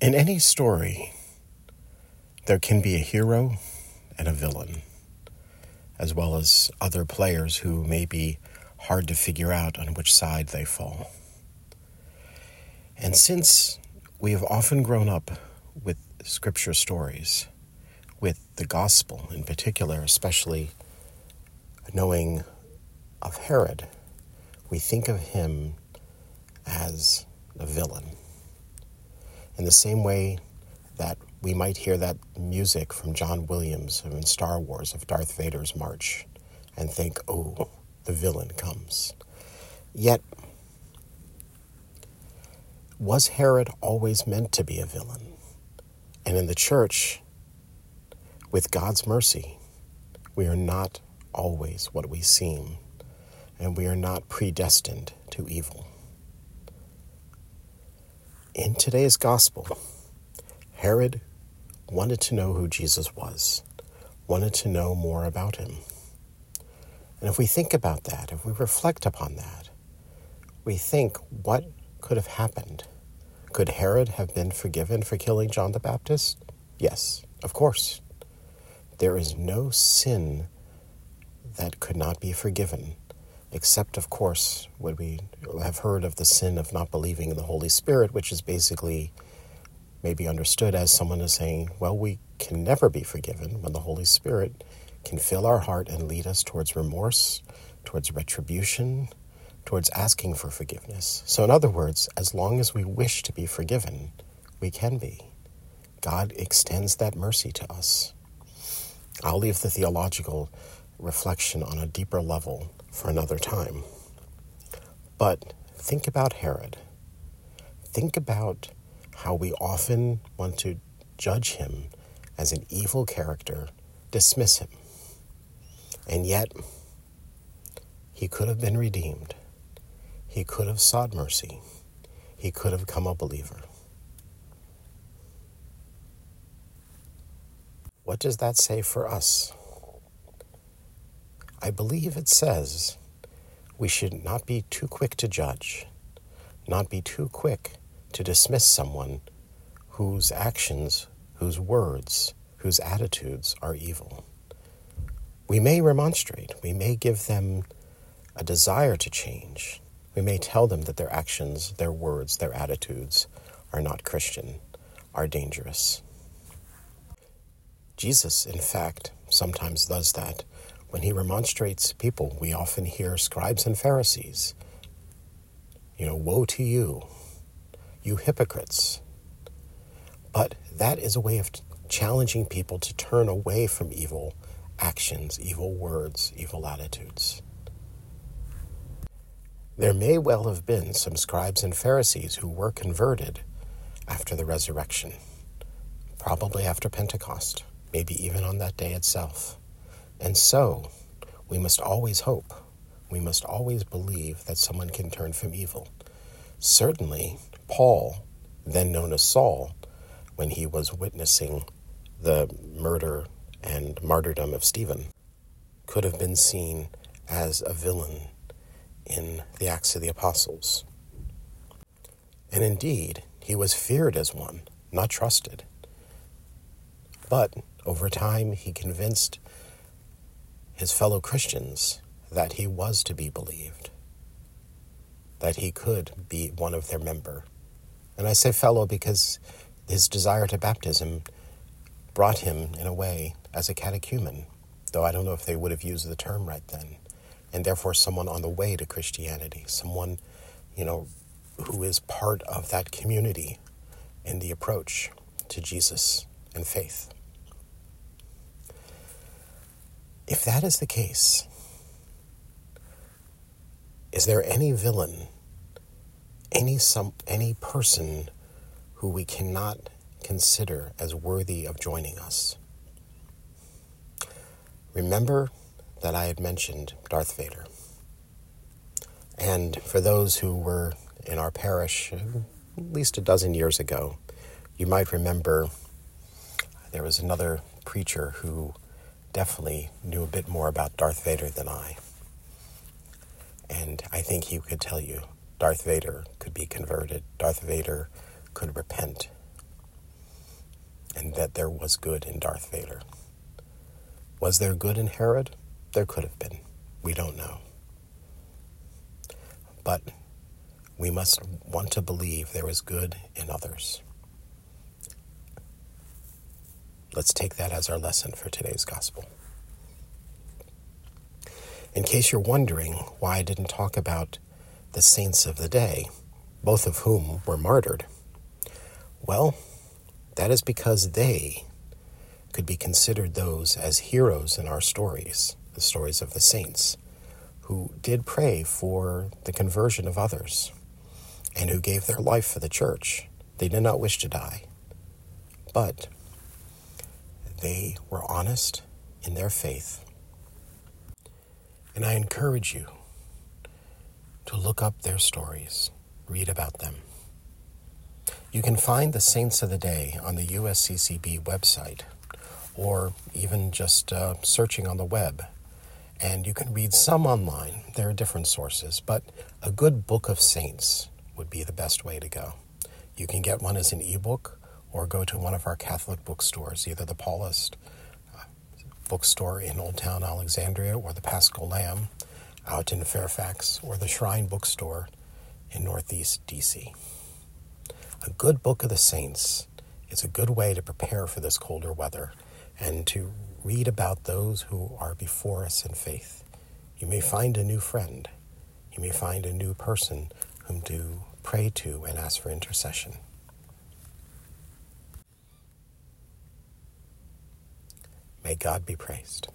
In any story, there can be a hero and a villain, as well as other players who may be hard to figure out on which side they fall. And since we have often grown up with scripture stories, with the gospel in particular, especially knowing of Herod, we think of him as a villain. In the same way that we might hear that music from John Williams in Star Wars of Darth Vader's march and think, oh, the villain comes. Yet, was Herod always meant to be a villain? And in the church, with God's mercy, we are not always what we seem, and we are not predestined to evil. In today's gospel, Herod wanted to know who Jesus was, wanted to know more about him. And if we think about that, if we reflect upon that, we think what could have happened? Could Herod have been forgiven for killing John the Baptist? Yes, of course. There is no sin that could not be forgiven, except, of course, what we have heard of the sin of not believing in the Holy Spirit, which is basically maybe understood as someone is saying, well, we can never be forgiven when the Holy Spirit can fill our heart and lead us towards remorse, towards retribution, towards asking for forgiveness. So, in other words, as long as we wish to be forgiven, we can be. God extends that mercy to us. I'll leave the theological reflection on a deeper level for another time. But think about Herod. Think about how we often want to judge him as an evil character, dismiss him. And yet, he could have been redeemed. He could have sought mercy. He could have come a believer. What does that say for us? I believe it says we should not be too quick to judge, not be too quick to dismiss someone whose actions, whose words, whose attitudes are evil. We may remonstrate, we may give them a desire to change, we may tell them that their actions, their words, their attitudes are not Christian, are dangerous. Jesus, in fact, sometimes does that. When he remonstrates people, we often hear scribes and Pharisees, you know, woe to you, you hypocrites. But that is a way of challenging people to turn away from evil actions, evil words, evil attitudes. There may well have been some scribes and Pharisees who were converted after the resurrection, probably after Pentecost, maybe even on that day itself. And so, we must always hope, we must always believe that someone can turn from evil. Certainly, Paul, then known as Saul, when he was witnessing the murder and martyrdom of Stephen, could have been seen as a villain in the Acts of the Apostles. And indeed, he was feared as one, not trusted. But over time, he convinced his fellow Christians that he was to be believed, that he could be one of their member. And I say fellow because his desire to baptism brought him, in a way, as a catechumen, though I don't know if they would have used the term right then, and therefore someone on the way to Christianity, someone, you know, who is part of that community in the approach to Jesus and faith. If that is the case, is there any villain, any some any person who we cannot consider as worthy of joining us? Remember that I had mentioned Darth Vader. And for those who were in our parish at least a dozen years ago, you might remember there was another preacher who definitely knew a bit more about Darth Vader than I. And I think he could tell you Darth Vader could be converted, Darth Vader could repent. and that there was good in Darth Vader. Was there good in Herod? There could have been. We don't know. But we must want to believe there is good in others. Let's take that as our lesson for today's gospel. In case you're wondering why I didn't talk about the saints of the day, both of whom were martyred, well, that is because they could be considered those as heroes in our stories, the stories of the saints, who did pray for the conversion of others and who gave their life for the church. They did not wish to die, but they were honest in their faith. And I encourage you to look up their stories, read about them. You can find the Saints of the Day on the USCCB website or even just uh, searching on the web. And you can read some online. There are different sources, but a good book of saints would be the best way to go. You can get one as an ebook or go to one of our Catholic bookstores, either the Paulist uh, bookstore in Old Town Alexandria or the Paschal Lamb out in Fairfax or the Shrine bookstore in Northeast DC. A good book of the saints is a good way to prepare for this colder weather and to read about those who are before us in faith. You may find a new friend. You may find a new person whom to pray to and ask for intercession. May God be praised.